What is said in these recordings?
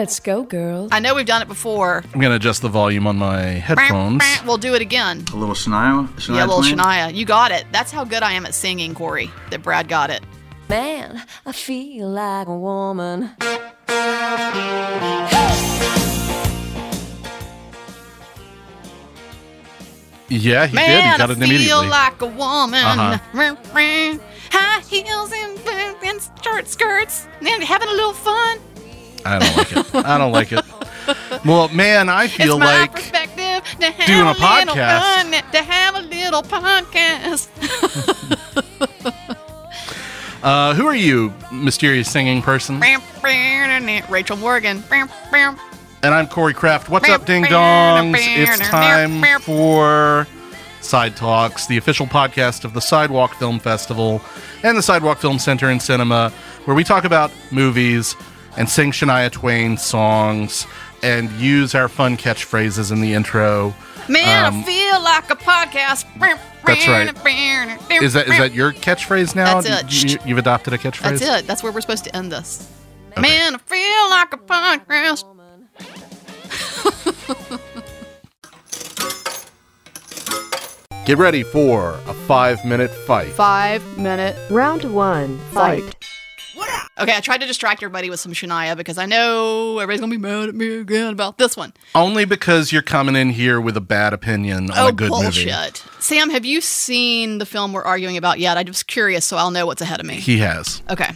Let's go, girls. I know we've done it before. I'm gonna adjust the volume on my headphones. We'll do it again. A little Shania. Shania yeah, little Twain? Shania. You got it. That's how good I am at singing, Corey. That Brad got it. Man, I feel like a woman. Yeah, he did. He got I it feel like a woman. Uh-huh. High heels and, and short skirts. And having a little fun. I don't like it. I don't like it. Well, man, I feel it's my like perspective to have doing a little podcast. fun, to have a little podcast. uh, who are you, mysterious singing person? Rachel Morgan. And I'm Corey Craft. What's up, ding dongs? It's time for Side Talks, the official podcast of the Sidewalk Film Festival and the Sidewalk Film Center and Cinema, where we talk about movies and sing Shania Twain songs and use our fun catchphrases in the intro. Man, Um, I feel like a podcast. That's right. Is that is that your catchphrase now? That's it. You, you've adopted a catchphrase. That's it. That's where we're supposed to end this. Man, I feel like a podcast. Get ready for a five-minute fight. Five minute. Round one, fight. Okay, I tried to distract everybody with some Shania because I know everybody's gonna be mad at me again about this one. Only because you're coming in here with a bad opinion on oh a good bullshit! movie. Sam, have you seen the film we're arguing about yet? I'm just curious, so I'll know what's ahead of me. He has. Okay,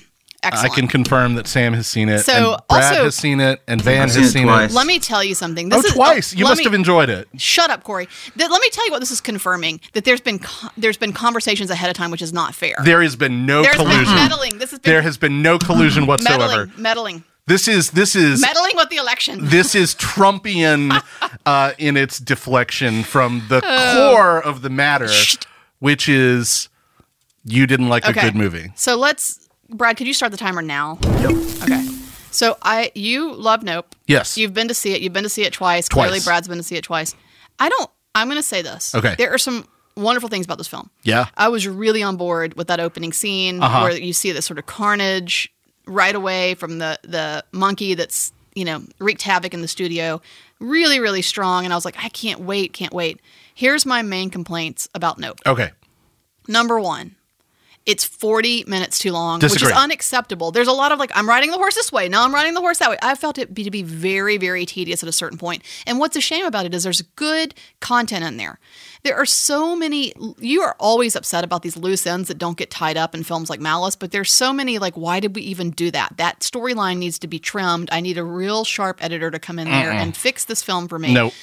excellent. I can confirm that Sam has seen it. So, and Brad also- has seen it, and Van I've has seen it it. Let me tell you something. Oh, is twice! you must me- have enjoyed it. Shut up, Corey. Th- let me tell you what this is confirming. That there's been co- there's been conversations ahead of time, which is not fair. There has been no There's collusion. been meddling. This has been there has been no collusion whatsoever. meddling, meddling, This is this is meddling with the election. this is Trumpian uh, in its deflection from the Oh. core of the matter, which is you didn't like a good movie. So let's, Brad. Could you start the timer now? Nope. Okay. So I, you love Nope. Yes. You've been to see it. You've been to see it twice. twice. Clearly, Brad's been to see it twice. I don't. I'm going to say this. Okay. There are some wonderful things about this film. Yeah. I was really on board with that opening scene Uh-huh. where you see this sort of carnage right away from the the monkey that's you know wreaked havoc in the studio. Really, really strong. And I was like, I can't wait, can't wait. Here's my main complaints about Nope. Okay. Number one, it's 40 minutes too long, which is unacceptable. There's a lot of like, I'm riding the horse this way. Now I'm riding the horse that way. I felt it be, to be very, very tedious at a certain point. And what's a shame about it is there's good content in there. There are so many, you are always upset about these loose ends that don't get tied up in films like Malice, but there's so many like, why did we even do that? That storyline needs to be trimmed. I need a real sharp editor to come in there and fix this film for me. Nope.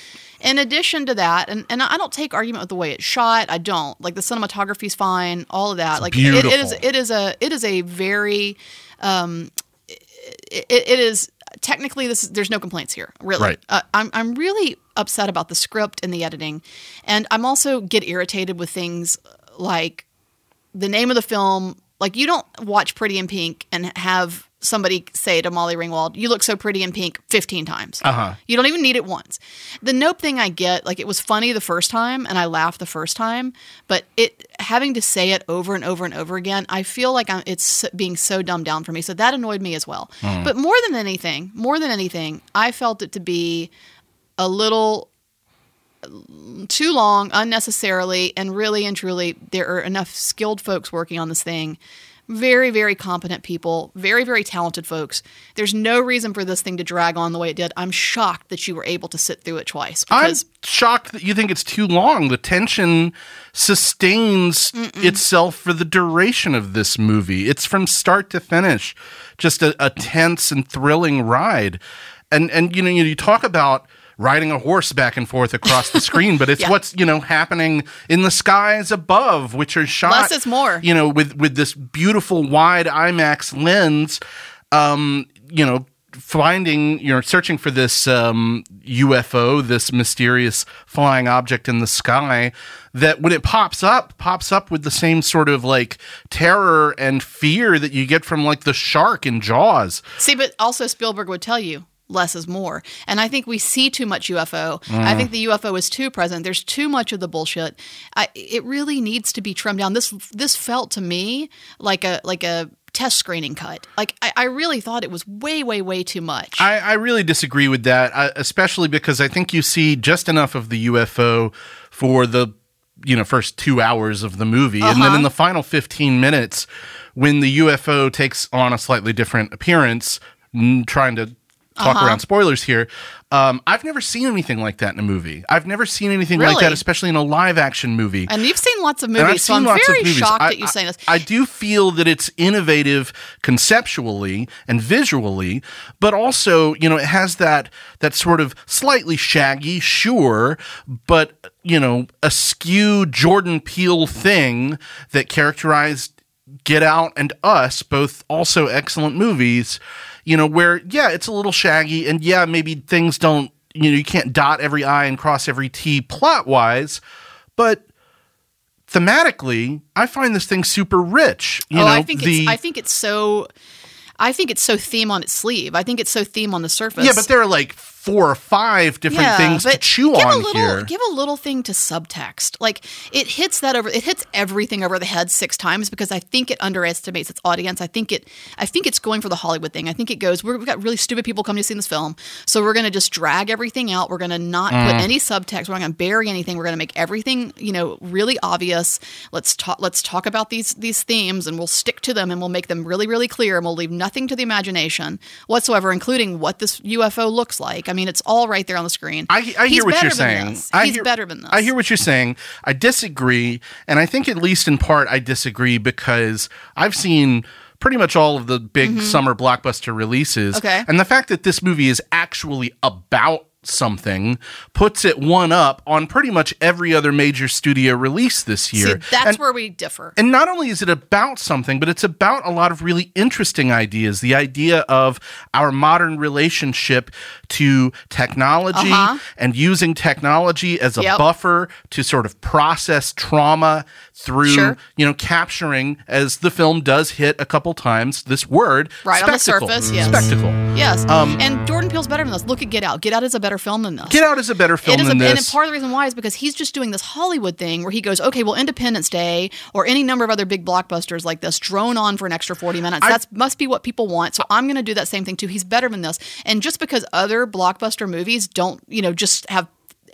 In addition to that, and, and I don't take argument with the way it's shot. I don't like the cinematography's fine, all of that. like it- it is, it is a, it is a very, um, it, it is technically this. There's no complaints here, really. Right. Uh, I'm I'm really upset about the script and the editing, and I'm also get irritated with things like the name of the film. Like you don't watch Pretty in Pink and have somebody say to Molly Ringwald, "You look so pretty in pink" 15 times. Uh-huh. You don't even need it once. The Nope thing I get, like it was funny the first time and I laughed the first time, but it having to say it over and over and over again, I feel like I'm, it's being so dumbed down for me. So that annoyed me as well. But more than anything, more than anything, I felt it to be a little too long unnecessarily and really and truly there are enough skilled folks working on this thing very very competent people very very talented folks there's no reason for this thing to drag on the way it did i'm shocked that you were able to sit through it twice I'm shocked that you think it's too long. The tension sustains itself for the duration of this movie. It's from start to finish, just a, a tense and thrilling ride. And and you know you, you talk about riding a horse back and forth across the screen, but it's Yeah. what's you know happening in the skies above, which are shot Less is more. You know, with with this beautiful wide IMAX lens. Um, you know, finding you know searching for this um, UFO, this mysterious flying object in the sky that when it pops up pops up with the same sort of like terror and fear that you get from like the shark in Jaws. see but also spielberg would tell you less is more and i think we see too much ufo i think the ufo is too present there's too much of the bullshit I, it really needs to be trimmed down this this felt to me like a like a test screening cut. Like I, I really thought it was way, way, way too much. I, I really disagree with that, uh, especially because I think you see just enough of the UFO for the you know first two hours of the movie, and then Uh-huh. in the final fifteen minutes, when the UFO takes on a slightly different appearance, trying to talk Uh-huh. around spoilers here. Um, I've never seen anything like that in a movie. I've never seen anything like that, especially in a live action movie. and you've seen lots of And I've movies, so seen I'm very movies. shocked I- at you saying this. I, I do feel that it's innovative conceptually and visually, but also, you know, it has that that sort of slightly shaggy, sure, but you know, askew Jordan Peele thing that characterized Get Out and Us, both also excellent movies, you know, where yeah, it's a little shaggy and yeah, maybe things don't you know, you can't dot every I and cross every T plot wise, but thematically, I find this thing super rich. You oh, know, I think the it's I think it's so I think it's so theme on its sleeve. I think it's so theme on the surface. yeah, but there are like four or five different things to chew give on a little, here. Give a little thing to subtext. Like it hits that over. It hits everything over the head six times because I think it underestimates its audience. I think it. I think it's going for the Hollywood thing. I think it goes. We're, we've got really stupid people coming to see this film, so we're going to just drag everything out. We're going to not Mm. put any subtext. We're not going to bury anything. We're going to make everything you know really obvious. Let's talk. Let's talk about these these themes, and we'll stick to them, and we'll make them really really clear, and we'll leave nothing to the imagination whatsoever, including what this UFO looks like. I mean, it's all right there on the screen. I, I hear what you're saying. this. I He's hear, better than this. I hear what you're saying. I disagree, and I think at least in part I disagree because I've seen pretty much all of the big summer blockbuster releases. Mm-hmm. Okay. And the fact that this movie is actually about something puts it one up on pretty much every other major studio release this year. See, that's And- where we differ. and not only is it about something, but it's about a lot of really interesting ideas. The idea of our modern relationship to technology Uh-huh. and using technology as a Yep. buffer to sort of process trauma through, Sure. you know, capturing, as the film does hit a couple times, this word Right on the surface, yes. Spectacle. Yes. um, and Jordan Peele's better than this. Look at Get Out. Get Out is a better film than this. Get Out is a better film It is than a, this. and part of the reason why is because he's just doing this Hollywood thing where he goes, okay, well, Independence Day or any number of other big blockbusters like this drone on for an extra 40 minutes. That must be what people want. So I'm going to do that same thing too. He's better than this. And just because other blockbuster movies don't, you know, just have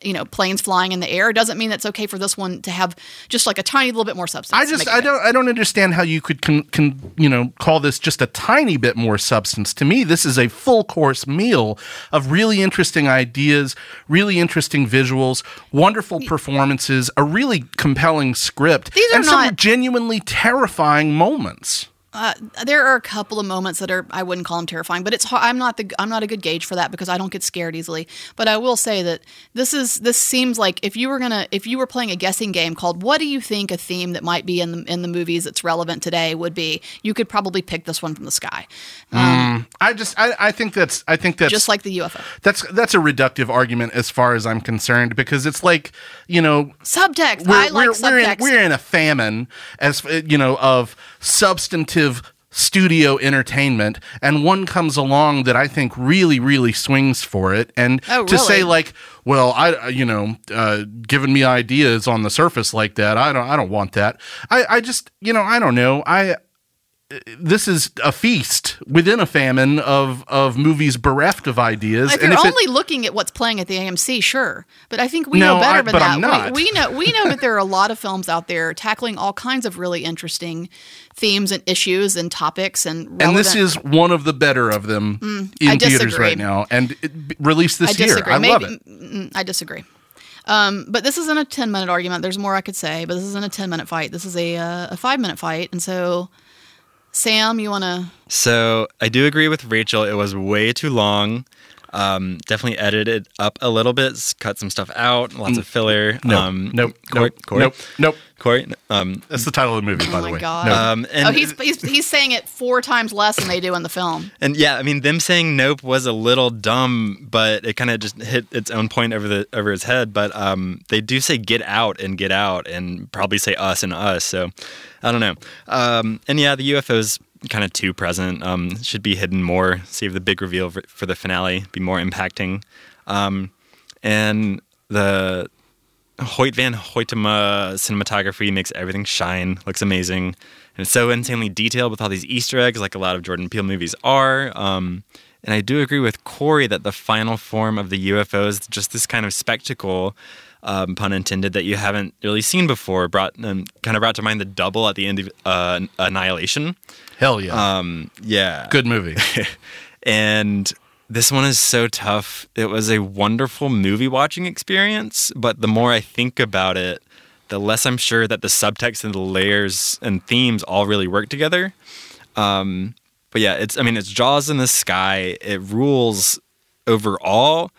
you know planes flying in the air doesn't mean it's okay for this one to have just like a tiny little bit more substance. I just I don't I don't understand how you could can, can you know call this just a tiny bit more substance. To me, this is a full course meal of really interesting ideas, really interesting visuals, wonderful performances, a really compelling script, These are and some genuinely terrifying moments. Uh, there are a couple of moments that are I wouldn't call them terrifying, but it's I'm not the I'm not a good gauge for that because I don't get scared easily. But I will say that this is this seems like if you were gonna if you were playing a guessing game called what do you think a theme that might be in the in the movies that's relevant today would be, you could probably pick this one from the sky, I just I, I think that's I think that's just like the UFO that's that's a reductive argument as far as I'm concerned because it's like you know subtext. we're, I like we're, we're, in, subtext. we're in a famine as you know of substantive studio entertainment and one comes along that i think really really swings for it. And Oh, to say like well i you know uh, giving me ideas on the surface like that i don't i don't want that. I i just you know i don't know. I this is a feast within a famine of of movies bereft of ideas If and you're if it- only looking at what's playing at the AMC, sure, but I think we No, know better I- than but that. I'm not. We, we know we know that there are a lot of films out there tackling all kinds of really interesting themes and issues and topics and relevant. and this is one of the better of them in I theaters right now and it, released this I year disagree. i Maybe, love it mm, I disagree. Um, but this isn't a ten minute argument. There's more I could say, but this isn't a ten minute fight. This is a uh, a five minute fight, and so. Sam, you want to? So I do agree with Rachel. It was way too long. Um, definitely edited up a little bit, cut some stuff out, lots of filler. Mm. no um, nope Corey, nope Corey, nope nope Corey. Um, that's the title of the movie by Oh the my way god! No. Um, and- oh, he's, he's he's saying it four times less than they do in the film. and yeah, I mean, them saying nope was a little dumb, but it kind of just hit its own point over the over his head. But um, they do say get out and get out, and probably say us and us. So I don't know. Um, and yeah, the UFOs kind of too present. Um, should be hidden more. Save the big reveal for, the finale. Be more impacting. Um, and the Hoyte Van Hoytema cinematography makes everything shine, looks amazing, and it's so insanely detailed with all these Easter eggs, like a lot of Jordan Peele movies are. Um, and I do agree with Corey that the final form of the UFO is just this kind of spectacle, um, pun intended, that you haven't really seen before. Brought um, kind of brought to mind the double at the end of uh, Annihilation. Hell yeah. Um, yeah, Good movie. and this one is so tough. It was a wonderful movie watching experience, but the more I think about it, the less I'm sure that the subtext and the layers and themes all really work together. Um, but yeah, it's I mean it's Jaws in the sky. It rules overall,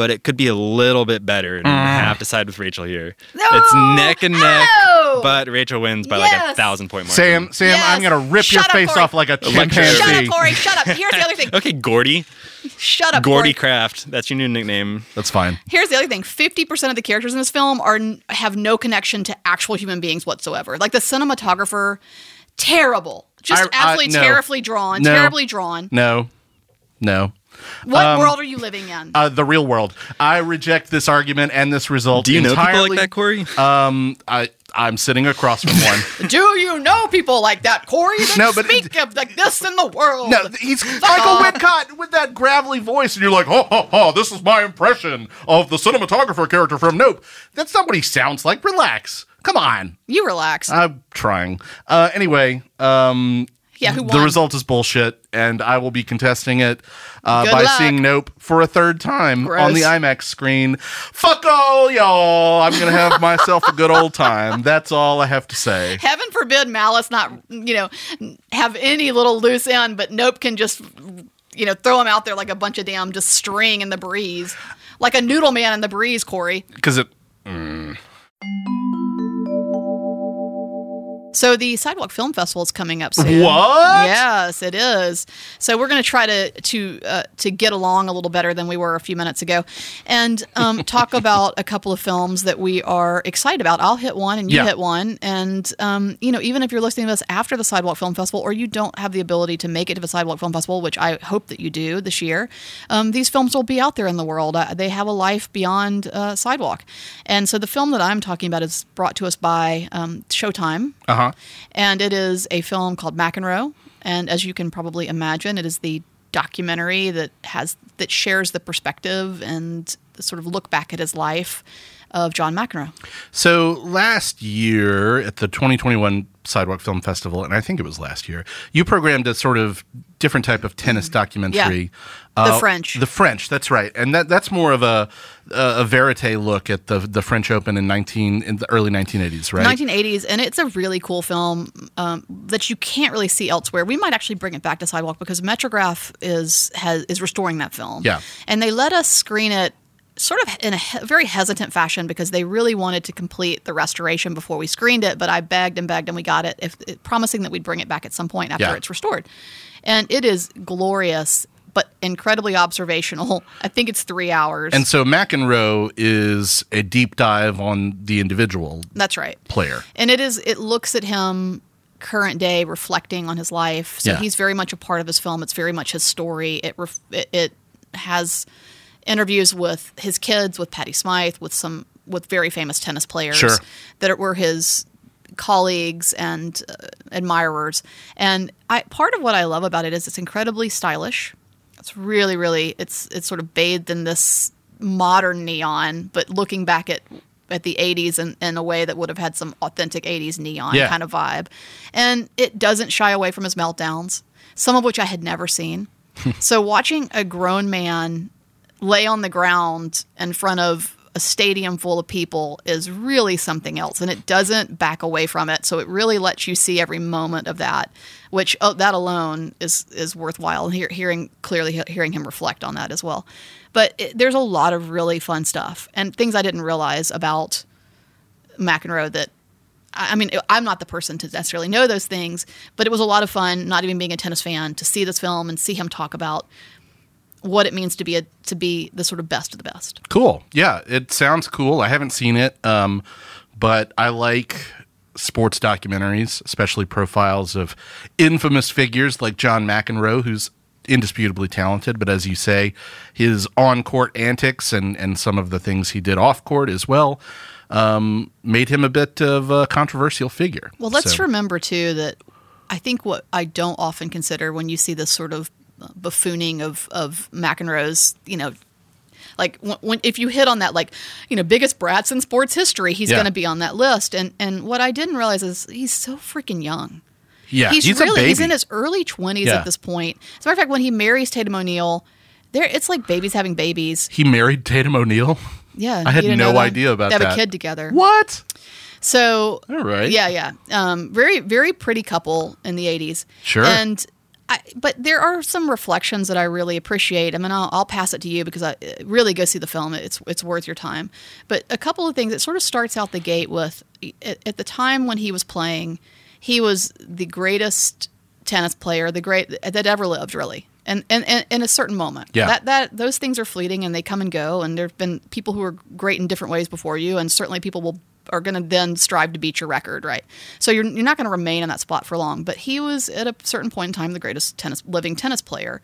but it could be a little bit better. And I mm. have to side with Rachel here. No! It's neck and neck, No! but Rachel wins by like a thousand point margin. Sam, Sam, Yes. I'm gonna rip your up, face Corey. off like a oh Electric. chimpanzee. Shut up, Corey. Shut up. Here's the other thing. Okay, Gordy. Shut up, Gordy Corey. Craft. That's your new nickname. That's fine. Here's the other thing: fifty percent of the characters in this film are have no connection to actual human beings whatsoever. Like the cinematographer, terrible, just I- I- absolutely no. terribly drawn, No. terribly drawn. No, no. What world are you living in? Uh, the real world. I reject this argument and this result. Do you know people like that, Corey? Um, I I'm sitting across from one. Do you know people like that, Corey? That No, but- speak of like this in the world. No, he's Michael off. Wincott with that gravelly voice, and you're like, oh, oh, oh, this is my impression of the cinematographer character from Nope. That's not what he sounds like. Relax. Come on. you relax. I'm trying. Uh, anyway, um, yeah, who the result is bullshit, and I will be contesting it uh, by luck. seeing Nope for a third time on the IMAX screen. Fuck all y'all. I'm going to have myself a good old time. That's all I have to say. Heaven forbid Malice not, you know, have any little loose end, but Nope can just, you know, throw him out there like a bunch of damn just string in the breeze, like a noodle man in the breeze, Corey. Because it. So the Sidewalk Film Festival is coming up soon. What? Yes, it is. So we're going to try to to uh, to get along a little better than we were a few minutes ago, and um, talk about a couple of films that we are excited about. I'll hit one, and you Yeah. hit one, and um, you know, even if you're listening to us after the Sidewalk Film Festival, or you don't have the ability to make it to the Sidewalk Film Festival, which I hope that you do this year, um, these films will be out there in the world. Uh, they have a life beyond uh, Sidewalk, and so the film that I'm talking about is brought to us by um, Showtime Uh huh. And it is a film called McEnroe. And as you can probably imagine, it is the documentary that has that shares the perspective and the sort of look back at his life of John McEnroe. So last year at the 2021 Sidewalk Film Festival, and I think it was last year, you programmed a sort of different type of tennis documentary. The French. The French, that's right, and that that's more of a a, a verite look at the the French Open in 19 in the early 1980s, right? 1980s, and it's a really cool film um, that you can't really see elsewhere. We might actually bring it back to Sidewalk because Metrograph is has is restoring that film. Yeah. and they let us screen it sort of in a he- very hesitant fashion because they really wanted to complete the restoration before we screened it. But I begged and begged, and we got it, if, promising that we'd bring it back at some point after Yeah. it's restored. And it is glorious, but incredibly observational. I think it's three hours. and so McEnroe is a deep dive on the individual That's right. player. and it is it looks at him current day reflecting on his life so Yeah. he's very much a part of his film it's very much his story it ref, it, it has interviews with his kids with Patty Smyth with some with very famous tennis players Sure. that were his colleagues and uh, admirers. And I part of what I love about it is it's incredibly stylish. It's really really it's it's sort of bathed in this modern neon but looking back at at the 80s in, in a way that would have had some authentic 80s neon Yeah. kind of vibe. And it doesn't shy away from his meltdowns some of which i had never seen. So watching a grown man lay on the ground in front of a stadium full of people is really something else and it doesn't back away from it. So it really lets you see every moment of that which oh, that alone is is worthwhile and hearing clearly hearing him reflect on that as well. But it, there's a lot of really fun stuff and things i didn't realize about mcenroe that I I mean, I'm not the person to necessarily know those things, but it was a lot of fun, not even being a tennis fan, to see this film and see him talk about what it means to be a to be the sort of best of the best. Cool. Yeah, it sounds cool. I haven't seen it, um, but I like sports documentaries, especially profiles of infamous figures like John McEnroe, who's indisputably talented, but as you say, his on court antics and, and some of the things he did off court as well um, made him a bit of a controversial figure. Well, let's So- remember too that I think what I don't often consider when you see this sort of buffooning of of McEnroe's, you know, like when, if you hit on that, like you know, biggest brats in sports history, he's Yeah. going to be on that list. And and what I didn't realize is he's so freaking young. yeah, he's, he's, really he's in his early twenties Yeah. at this point. As a matter of fact, when he marries Tatum O'Neal, there it's like babies having babies. he married Tatum O'Neal. Yeah, I had no idea about that. they have that. a kid together. What? So All right. yeah, yeah, um, very very pretty couple in the '80s. Sure. and. I, but there are some reflections that I really appreciate. I mean, I'll, I'll pass it to you because I really go see the film. It's it's worth your time. But a couple of things. It sort of starts out the gate with at, at the time when he was playing, he was the greatest tennis player, the great that ever lived, really. And and, and in a certain moment, Yeah. that that those things are fleeting and they come and go. And there've been people who are great in different ways before you, and certainly people will are going to then strive to beat your record, right? So you're you're not going to remain in that spot for long. But he was at a certain point in time the greatest tennis living tennis player,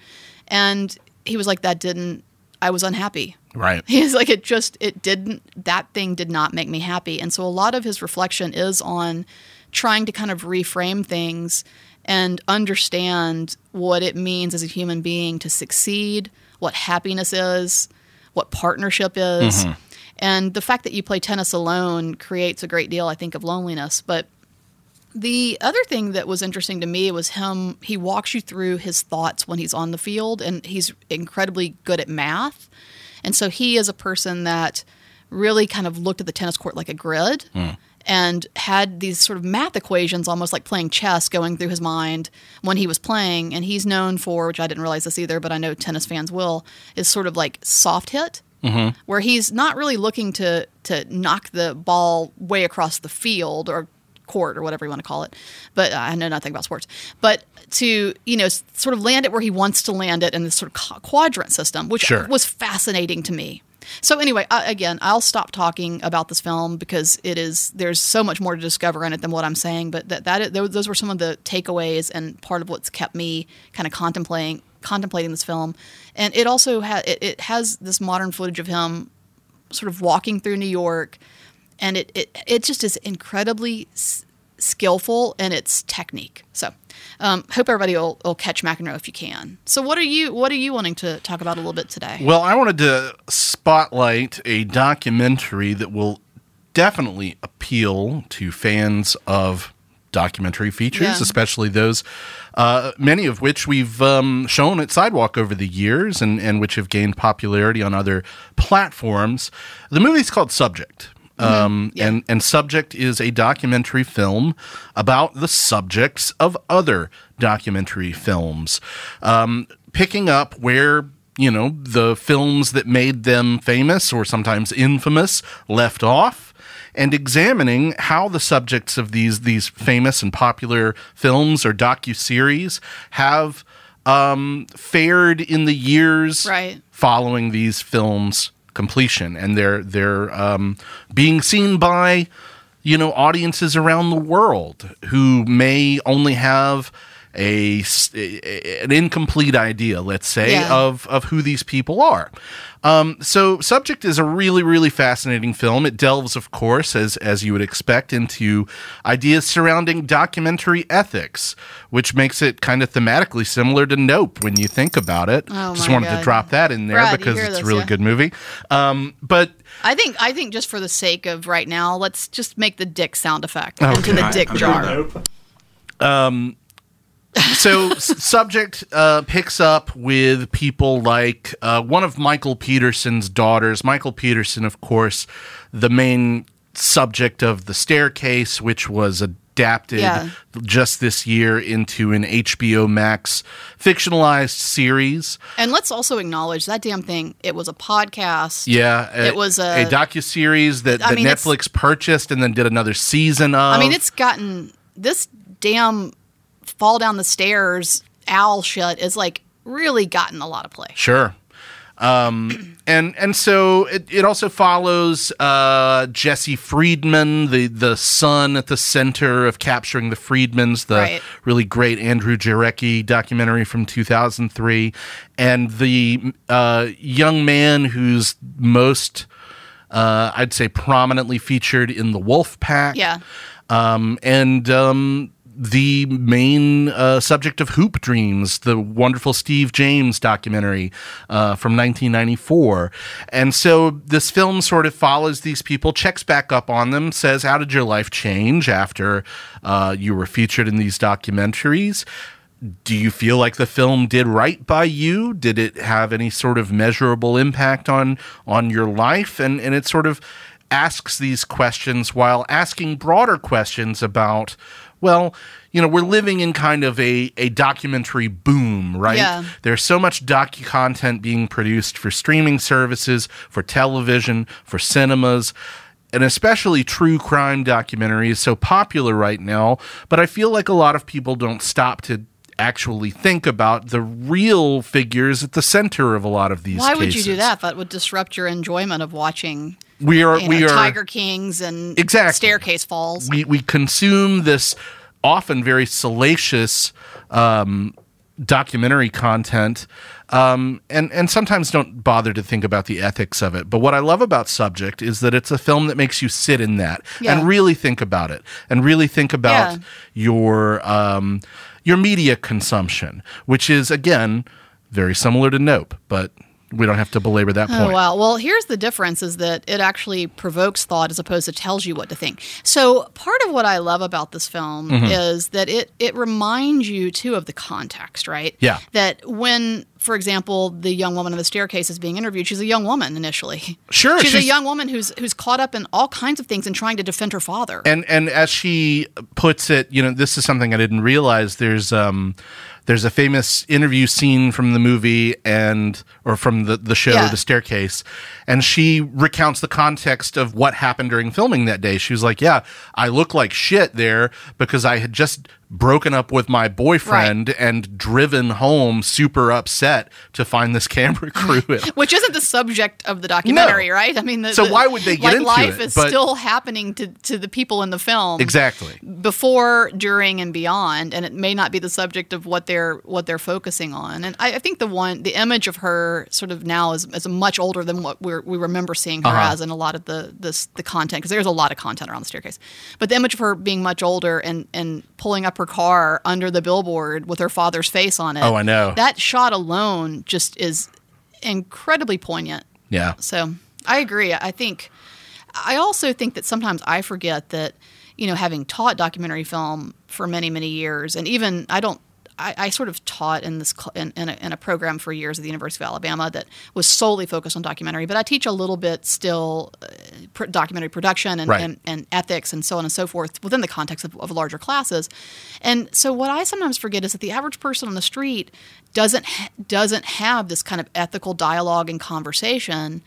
and he was like that didn't. I was unhappy. Right. He's like it just it didn't that thing did not make me happy. And so a lot of his reflection is on trying to kind of reframe things and understand what it means as a human being to succeed, what happiness is, what partnership is. Mm-hmm. And the fact that you play tennis alone creates a great deal I think of loneliness, but the other thing that was interesting to me was him he walks you through his thoughts when he's on the field and he's incredibly good at math. And so he is a person that really kind of looked at the tennis court like a grid mm. And had these sort of math equations almost like playing chess going through his mind when he was playing and he's known for which I didn't realize this either but I know tennis fans will is sort of like soft hit where he's not really looking to to knock the ball way across the field or court or whatever you want to call it. But uh, I know nothing about sports. But to you know sort of land it where he wants to land it in this sort of quadrant system, which Sure. was fascinating to me. So anyway, uh, again, I'll stop talking about this film because it is there's so much more to discover in it than what I'm saying. But that that those were some of the takeaways and part of what's kept me kind of contemplating contemplating this film. And it also it, it has this modern footage of him sort of walking through New York, and it it, it just is incredibly s- skillful in its technique. So, um, hope everybody will, will catch McEnroe if you can. So, what are you what are you wanting to talk about a little bit today? Well, I wanted to spotlight a documentary that will definitely appeal to fans of documentary features, Yeah. especially those, uh, many of which we've um, shown at Sidewalk over the years and, and which have gained popularity on other platforms. The movie's called Subject. Um, Yeah. and, and Subject is a documentary film about the subjects of other documentary films, um, picking up where you know the films that made them famous or sometimes infamous left off, and examining how the subjects of these these famous and popular films or docu series have um, fared in the years Right. following these films completion and they're they're um, being seen by you know audiences around the world who may only have a, s- a- an incomplete idea let's say Yeah. of of who these people are um, so subject is a really really fascinating film it delves of course as as you would expect into ideas surrounding documentary ethics which makes it kind of thematically similar to nope when you think about it Oh, just my wanted to drop that in there Brad, because hear it's a really yeah? good movie. Um, but I think I think just for the sake of right now, let's just make the dick sound effect Okay. into the dick jar. So subject uh, picks up with people like uh, one of Michael Peterson's daughters. Michael Peterson, of course, the main subject of the staircase, which was adapted Yeah. just this year into an HBO Max fictionalized series. And let's also acknowledge that damn thing. It was a podcast. Yeah, a, It was a- a docu series that, I that mean, Netflix purchased and then did another season of. I mean, it's gotten this damn fall down the stairs owl shit is like really gotten a lot of play. Sure. Um, and and so it, it also follows uh, Jesse Friedman, the the son at the center of capturing the Friedmans, the Right. really great Andrew Jarecki documentary from 2003, and the uh, young man who's most, uh, I'd say, prominently featured in the Wolf Pack. Yeah. Um, and um, the main uh, subject of Hoop Dreams, the wonderful Steve James documentary uh, from 1994. And so this film sort of follows these people, checks back up on them, says, How did your life change after uh, you were featured in these documentaries? do you feel like the film did right by you? Did it have any sort of measurable impact on on your life? And and it sort of asks these questions while asking broader questions about well, you know, we're living in kind of a, a documentary boom, right? Yeah. There's so much docu content being produced for streaming services, for television, for cinemas and especially true crime documentary is so popular right now. But I feel like a lot of people don't stop to actually think about the real figures at the center of a lot of these Why would you do that? That would disrupt your enjoyment of watching We are you we are Tiger Kings and Exactly. staircase falls. we we consume this often very salacious um, documentary content um, and and sometimes don't bother to think about the ethics of it. But what I love about Subject is that it's a film that makes you sit in that Yeah. and really think about it and really think about Yeah. your um, your media consumption, which is again very similar to Nope, but we don't have to belabor that point. Oh point. wow! Well, here's the difference: is that it actually provokes thought as opposed to tells you what to think. So part of what I love about this film Mm-hmm. is that it it reminds you too of the context, right? Yeah. That when, for example, the young woman on the staircase is being interviewed, she's a young woman initially. Sure, she's, a young woman who's who's caught up in all kinds of things and trying to defend her father. and and as she puts it, you know, this is something I didn't realize. There's um, there's a famous interview scene from the movie and or from the the show, Yeah. The Staircase, and she recounts the context of what happened during filming that day. She was like, "Yeah, I look like shit there because I had just." Broken up with my boyfriend and driven home super upset to find this camera crew which isn't the subject of the documentary, right? I mean, the, So the- why would they get like life it? is But- still happening to to the people in the film exactly before, during, and beyond, and it may not be the subject of what they're what they're focusing on. And I, I think the one the image of her sort of now is, is much older than what we're, we remember seeing her Uh-huh. as in a lot of the this the content because there's a lot of content around the staircase. But the image of her being much older and and pulling up her car under the billboard with her father's face on it. Oh, I know. that shot alone just is incredibly poignant. yeah So I agree. I think I also think that sometimes I forget that you know having taught documentary film for many many years, and even I don't. I, I sort of taught in this cl- in, in, a, in a program for years at the University of Alabama that was solely focused on documentary, but I teach a little bit still uh, pr- documentary production and, Right. and, and ethics and so on and so forth within the context of, of larger classes. And so what I sometimes forget is that the average person on the street doesn't ha- doesn't have this kind of ethical dialogue and conversation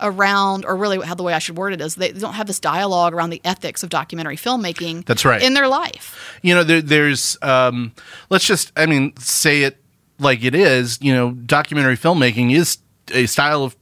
around, or really how the way I should word it is, they don't have this dialogue around the ethics of documentary filmmaking. That's right. in their life. you know there, there's um let's just i mean say it like it is you know documentary filmmaking is a style of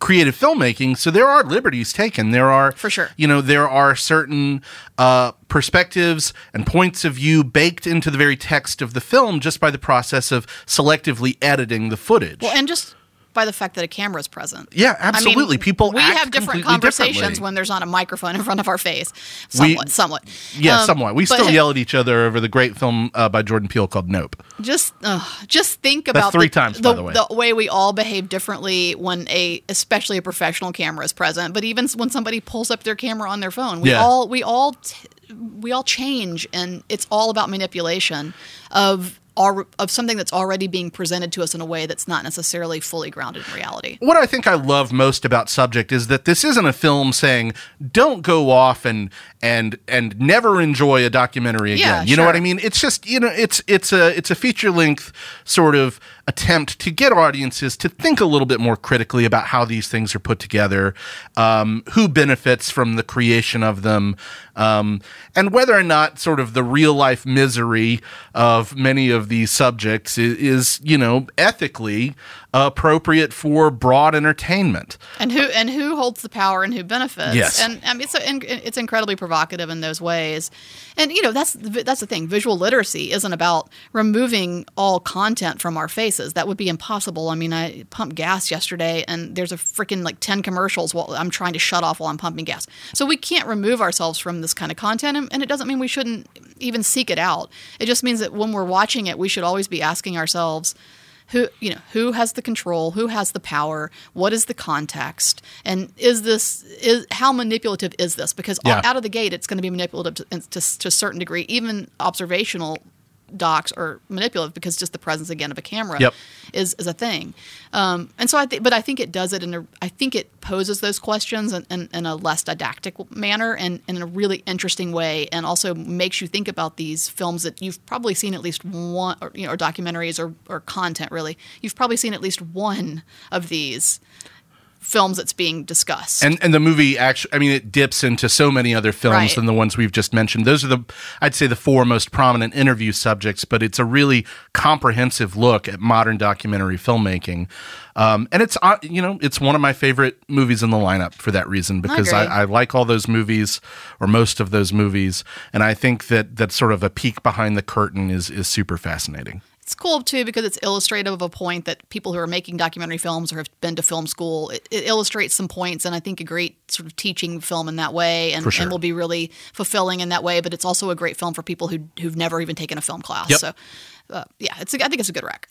creative filmmaking so there are liberties taken there are For sure. you know there are certain uh perspectives and points of view baked into the very text of the film just by the process of selectively editing the footage Well, and just by the fact that a camera is present. Yeah, I mean, absolutely. People we have different conversations when there's not a microphone in front of our face. We- Somewhat, somewhat. yeah Um, somewhat we but still yell at each other over the great film uh, by jordan peele called nope Just, uh, just think about three the, times, the, by the way. we all behave differently when a, especially a professional camera is present. But even when somebody pulls up their camera on their phone, we Yeah. all, we all, t- we all change, and it's all about manipulation of. Our, of something that's already being presented to us in a way that's not necessarily fully grounded in reality. what I think I love most about Subject is that this isn't a film saying don't go off and and and never enjoy a documentary again. Yeah, you know what I mean? It's just you know it's it's a it's a feature length sort of attempt to get audiences to think a little bit more critically about how these things are put together, um, who benefits from the creation of them, um, and whether or not sort of the real life misery of many of these subjects is, is you know ethically appropriate for broad entertainment. and who and who holds the power and who benefits. Yes. and I mean, it's in- it's incredibly provocative in those ways. And you know that's that's the thing. Visual literacy isn't about removing all content from our faces. That would be impossible. I mean, I pumped gas yesterday, and there's a freaking like ten commercials while I'm trying to shut off while I'm pumping gas. So we can't remove ourselves from this kind of content, and, and it doesn't mean we shouldn't even seek it out. It just means that when we're watching it, we should always be asking ourselves who you know who has the control who has the power what is the context and is this is how manipulative is this because Yeah. out of the gate it's going to be manipulative to, to, to a certain degree even observational docs are manipulative because just the presence again of a camera Yep. is, is a thing. Um, and so i think but i think it does it in a i think it poses those questions in, in, in a less didactic manner and, and in a really interesting way and also makes you think about these films that you've probably seen at least one or you know or documentaries or, or content really. You've probably seen at least one of these films that's being discussed And and the movie actually, I mean, it dips into so many other films Right. than the ones we've just mentioned. Those are the, I'd say, the four most prominent interview subjects. But it's a really comprehensive look at modern documentary filmmaking, um, and it's uh, you know it's one of my favorite movies in the lineup for that reason because I, agree. I like all those movies or most of those movies, and I think that that sort of a peek behind the curtain is is super fascinating. It's cool too because it's illustrative of a point that people who are making documentary films or have been to film school, it, it illustrates some points, and I think a great sort of teaching film in that way, and, sure. and will be really fulfilling in that way. But it's also a great film for people who who've never even taken a film class. Yep. So, uh, yeah, it's a, I think it's a good rec.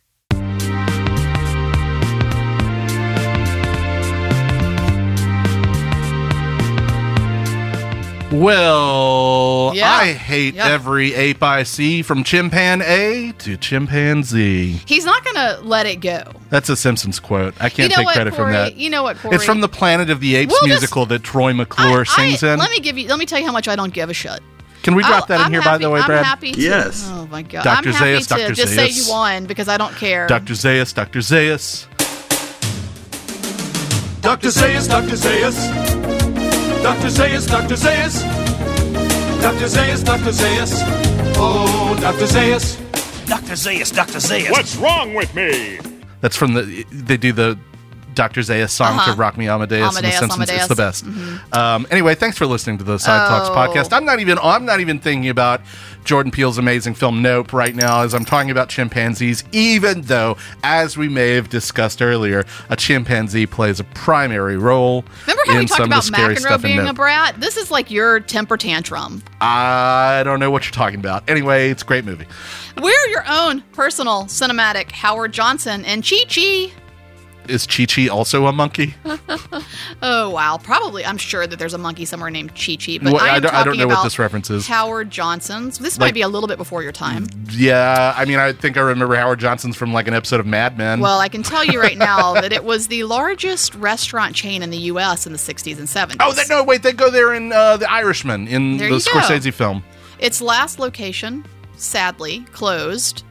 Well, Yeah. I hate Yeah. every ape I see from chimpan A to chimpanzee. He's not going to let it go. That's a Simpsons quote. I can't you know take what, credit Corey? from that. You know what, Corey? It's from the Planet of the Apes We'll just- musical that Troy McClure I- sings I- in. Let me give you. Let me tell you how much I don't give a shit. Can we drop I'll- that in I'm here, by the way, I'm Brad? happy to, Yes. Oh my god. Dr. I'm happy Zaius, to Dr. just say Zaius. you won because I don't care. Dr. Zaius, Dr. Zaius. Dr. Zaius, Dr. Zaius. Dr. Zaius, Dr. Zaius. Dr. Zaius, Dr. Zaius. Oh, Dr. Zaius. Dr. Zaius, Dr. Zaius. What's wrong with me? That's from the. They do the Dr. Zaius song to Rock Me Amadeus, in The Uh-huh. Amadeus, Simpsons. It's the best. Amadeus. Um, anyway, thanks for listening to the Side Talks Oh. podcast. I'm not even. I'm not even thinking about Jordan Peele's amazing film Nope right now, as I'm talking about chimpanzees. Even though, as we may have discussed earlier, a chimpanzee plays a primary role. Remember how we talked about McEnroe being a brat? This is like your temper tantrum. I don't know what you're talking about. Anyway, it's a great movie. We're your own personal cinematic Howard Johnson and Chi Chi. Is Chi Chi also a monkey? Oh wow, probably. I'm sure that there's a monkey somewhere named Chi Chi, but Well, I, I don't- I don't know what this reference is. Howard Johnson's. This Like- might be a little bit before your time. Yeah, I mean, I think I remember Howard Johnson's from like an episode of Mad Men. Well, I can tell you right now that it was the largest restaurant chain in the U.S. in the 60s and 70s. oh, no, wait, they go there in uh, The Irishman in There the you go. Scorsese film. Its last location, sadly, closed.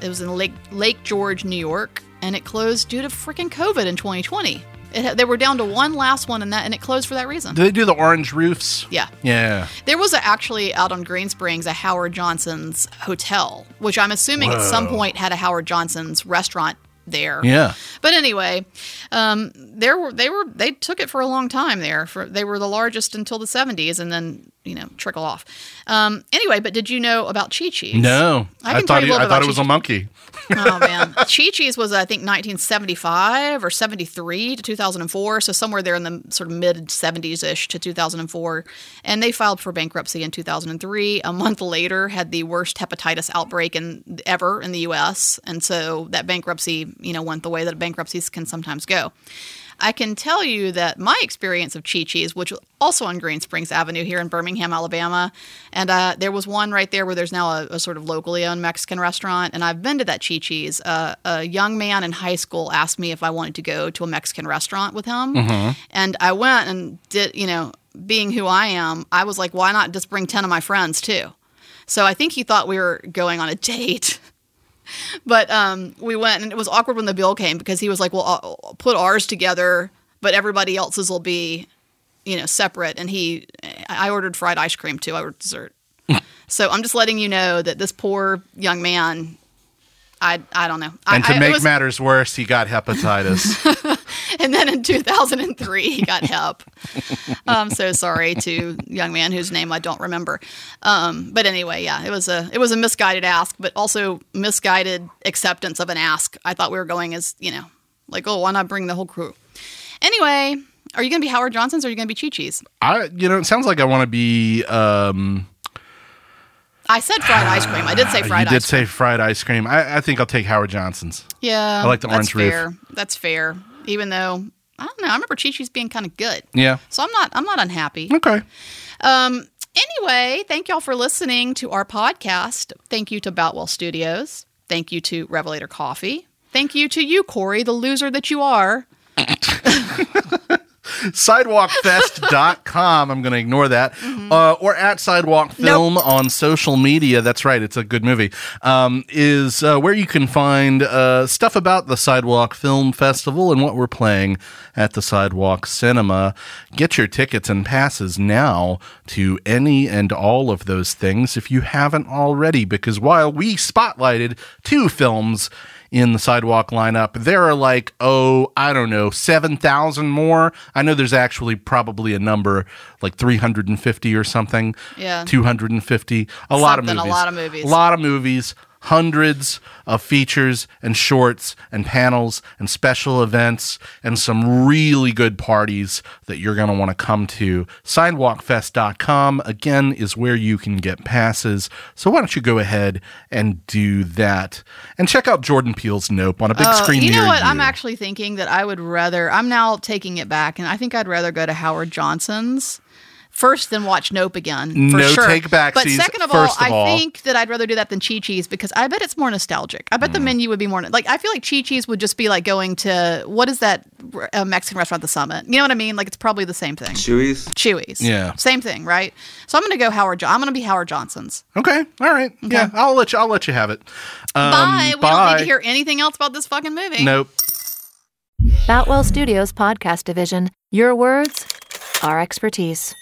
It was in Lake Lake George, New York, and it closed due to freaking COVID in 2020. It, they were down to one last one, and that and it closed for that reason. Do they do the orange roofs? Yeah. Yeah. There was a, actually out on Green Springs a Howard Johnson's hotel, which I'm assuming at some point had a Howard Johnson's restaurant there. Yeah. But anyway, um, there were they were they took it for a long time there. For they were the largest until the 70s, and then you know trickle off. Um, anyway, but did you know about Chi Chi's? No. I tell thought, he- I thought it was a monkey. oh man, Chi Chi's was I think 1975 or 73 to 2004, so somewhere there in the sort of mid 70s ish to 2004, and they filed for bankruptcy in 2003. A month later, had the worst hepatitis outbreak in ever in the U.S., and so that bankruptcy, you know, went the way that bankruptcies can sometimes go. I can tell you that my experience of Chi Chi's, which was also on Green Springs Avenue here in Birmingham, Alabama, and uh, there was one right there where there's now a, a sort of locally owned Mexican restaurant, and I've been to that Chi Chi's. Uh, a young man in high school asked me if I wanted to go to a Mexican restaurant with him, and I went and did, you know, being who I am, I was like, why not just bring 10 of my friends too? So I think he thought we were going on a date. But um, we went, and it was awkward when the bill came because he was like, "Well, I'll put ours together, but everybody else's will be, you know, separate." And he, I ordered fried ice cream too. I ordered dessert. so I'm just letting you know that this poor young man, I I don't know. And to I- it make was- matters worse, he got hepatitis. and then in 2003 he got hep. I'm so sorry to young man whose name I don't remember. Um, but anyway, yeah, it was a it was a misguided ask, but also misguided acceptance of an ask. I thought we were going as you know, like oh, why not bring the whole crew? Anyway, are you going to be Howard Johnson's or are you going to be Chi Chi's? I, you know, it sounds like I want to be. Um, I said fried ice cream. I did say fried you did ice cream. say fried ice cream. I, I think I'll take Howard Johnson's. Yeah, I like the orange roof. fair. That's fair. Even though I don't know, I remember Chi Chi's being kind of good. Yeah. So I'm not I'm not unhappy. Okay. Um, anyway, thank y'all for listening to our podcast. Thank you to Boutwell Studios. Thank you to Revelator Coffee. Thank you to you, Corey, the loser that you are. sidewalkfest.com i'm going to ignore that. Mm-hmm. uh, or at sidewalk film on social media. That's right. It's a good movie. Um, is uh, where you can find uh, stuff about the sidewalk film festival and what we're playing at the sidewalk cinema. Get your tickets and passes now to any and all of those things if you haven't already because while we spotlighted two films in the sidewalk lineup. There are like, oh, I don't know, 7,000 more. I know there's actually probably a number like 350 or something. Yeah. 250. A lot of Something, a lot of movies. A lot of movies. Hundreds of features and shorts and panels and special events and some really good parties that you're going to want to come to. Sidewalkfest.com, again, is where you can get passes. So why don't you go ahead and do that? And check out Jordan Peele's Nope on a big Oh, screen you know what? you. I'm actually thinking that I would rather. I'm now taking it back, and I think I'd rather go to Howard Johnson's first than watch Nope again. For No sure. take-backsies, But second of all, of I all. think that I'd rather do that than Chi Chi's because I bet it's more nostalgic. I bet Mm. the menu would be more like. I feel like Chi Chi's would just be like going to what is that uh, Mexican restaurant, the Summit? You know what I mean? Like it's probably the same thing. Chuy's. Chuy's. Yeah. Same thing, right? So I'm going to go Howard. Jo- I'm going to be Howard Johnson's. Okay, all right. Yeah, I'll let you. I'll let you have it. Um, bye. We don't need to hear anything else about this fucking movie. Nope. Boutwell Studios Podcast Division. Your words, our expertise.